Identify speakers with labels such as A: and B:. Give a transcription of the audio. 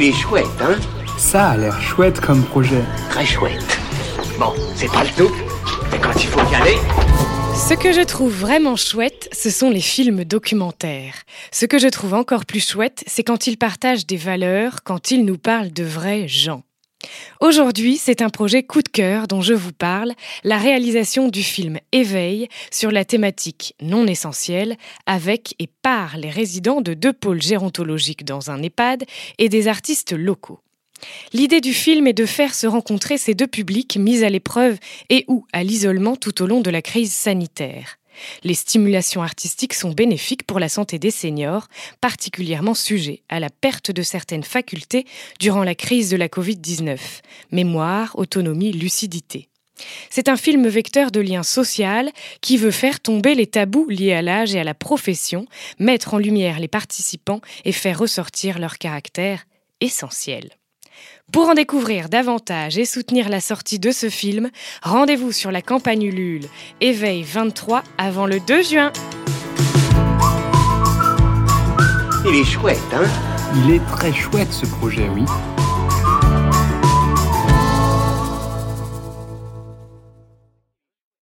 A: Il est chouette, hein
B: Ça a l'air chouette comme projet.
A: Très chouette. Bon, c'est pas le tout, mais quand il faut y aller...
C: Ce que je trouve vraiment chouette, ce sont les films documentaires. Ce que je trouve encore plus chouette, c'est quand ils partagent des valeurs, quand ils nous parlent de vrais gens. Aujourd'hui, c'est un projet coup de cœur dont je vous parle, la réalisation du film Éveil sur la thématique non essentielle avec et par les résidents de deux pôles gérontologiques dans un EHPAD et des artistes locaux. L'idée du film est de faire se rencontrer ces deux publics mis à l'épreuve et ou à l'isolement tout au long de la crise sanitaire. Les stimulations artistiques sont bénéfiques pour la santé des seniors, particulièrement sujets à la perte de certaines facultés durant la crise de la Covid-19, mémoire, autonomie, lucidité. C'est un film vecteur de lien social qui veut faire tomber les tabous liés à l'âge et à la profession, mettre en lumière les participants et faire ressortir leur caractère essentiel. Pour en découvrir davantage et soutenir la sortie de ce film, rendez-vous sur la campagne Ulule Éveil 23 avant le 2 juin.
A: Il est chouette, hein?
B: Il est très chouette ce projet, oui.